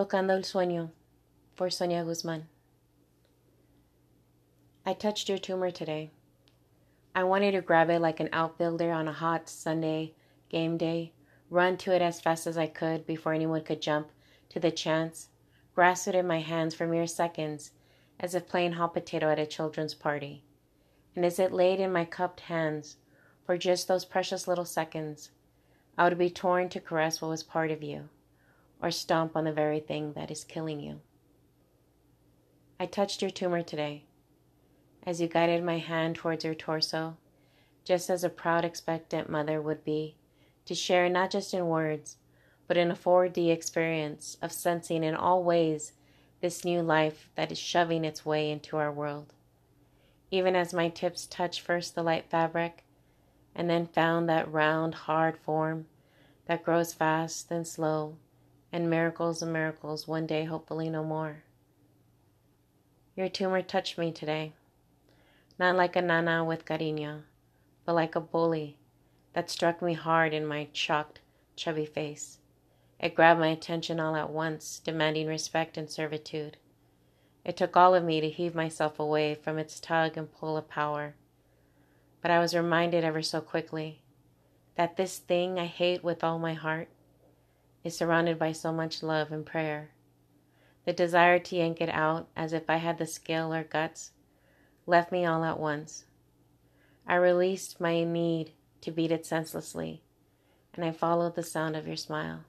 Tocando el Sueño for Sonia Guzman. I touched your tumor today. I wanted to grab it like an outfielder on a hot Sunday game day, run to it as fast as I could before anyone could jump to the chance, grasp it in my hands for mere seconds, as if playing hot potato at a children's party. And as it laid in my cupped hands for just those precious little seconds, I would be torn to caress what was part of you or stomp on the very thing that is killing you. I touched your tumor today as you guided my hand towards your torso, just as a proud, expectant mother would be, to share not just in words, but in a 4D experience of sensing in all ways this new life that is shoving its way into our world. Even as my tips touched first the light fabric, and then found that round, hard form that grows fast, then slow, and miracles and miracles one day, hopefully no more. Your tumor touched me today, not like a nana with cariño, but like a bully that struck me hard in my chalked, chubby face. It grabbed my attention all at once, demanding respect and servitude. It took all of me to heave myself away from its tug and pull of power. But I was reminded ever so quickly that this thing I hate with all my heart is surrounded by so much love and prayer. The desire to yank it out as if I had the skill or guts left me all at once. I released my need to beat it senselessly, and I followed the sound of your smile.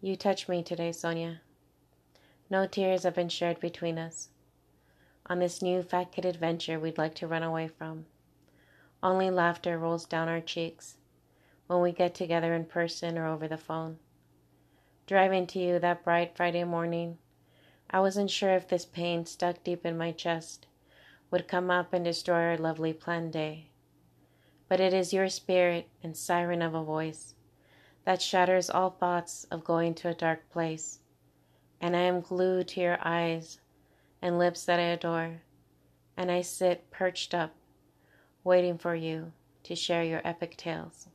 You touched me today, Sonia. No tears have been shared between us. On this new fat kid adventure we'd like to run away from. Only laughter rolls down our cheeks when we get together in person or over the phone. Driving to you that bright Friday morning, I wasn't sure if this pain stuck deep in my chest would come up and destroy our lovely planned day. But it is your spirit and siren of a voice that shatters all thoughts of going to a dark place, and I am glued to your eyes and lips that I adore, and I sit perched up, waiting for you to share your epic tales.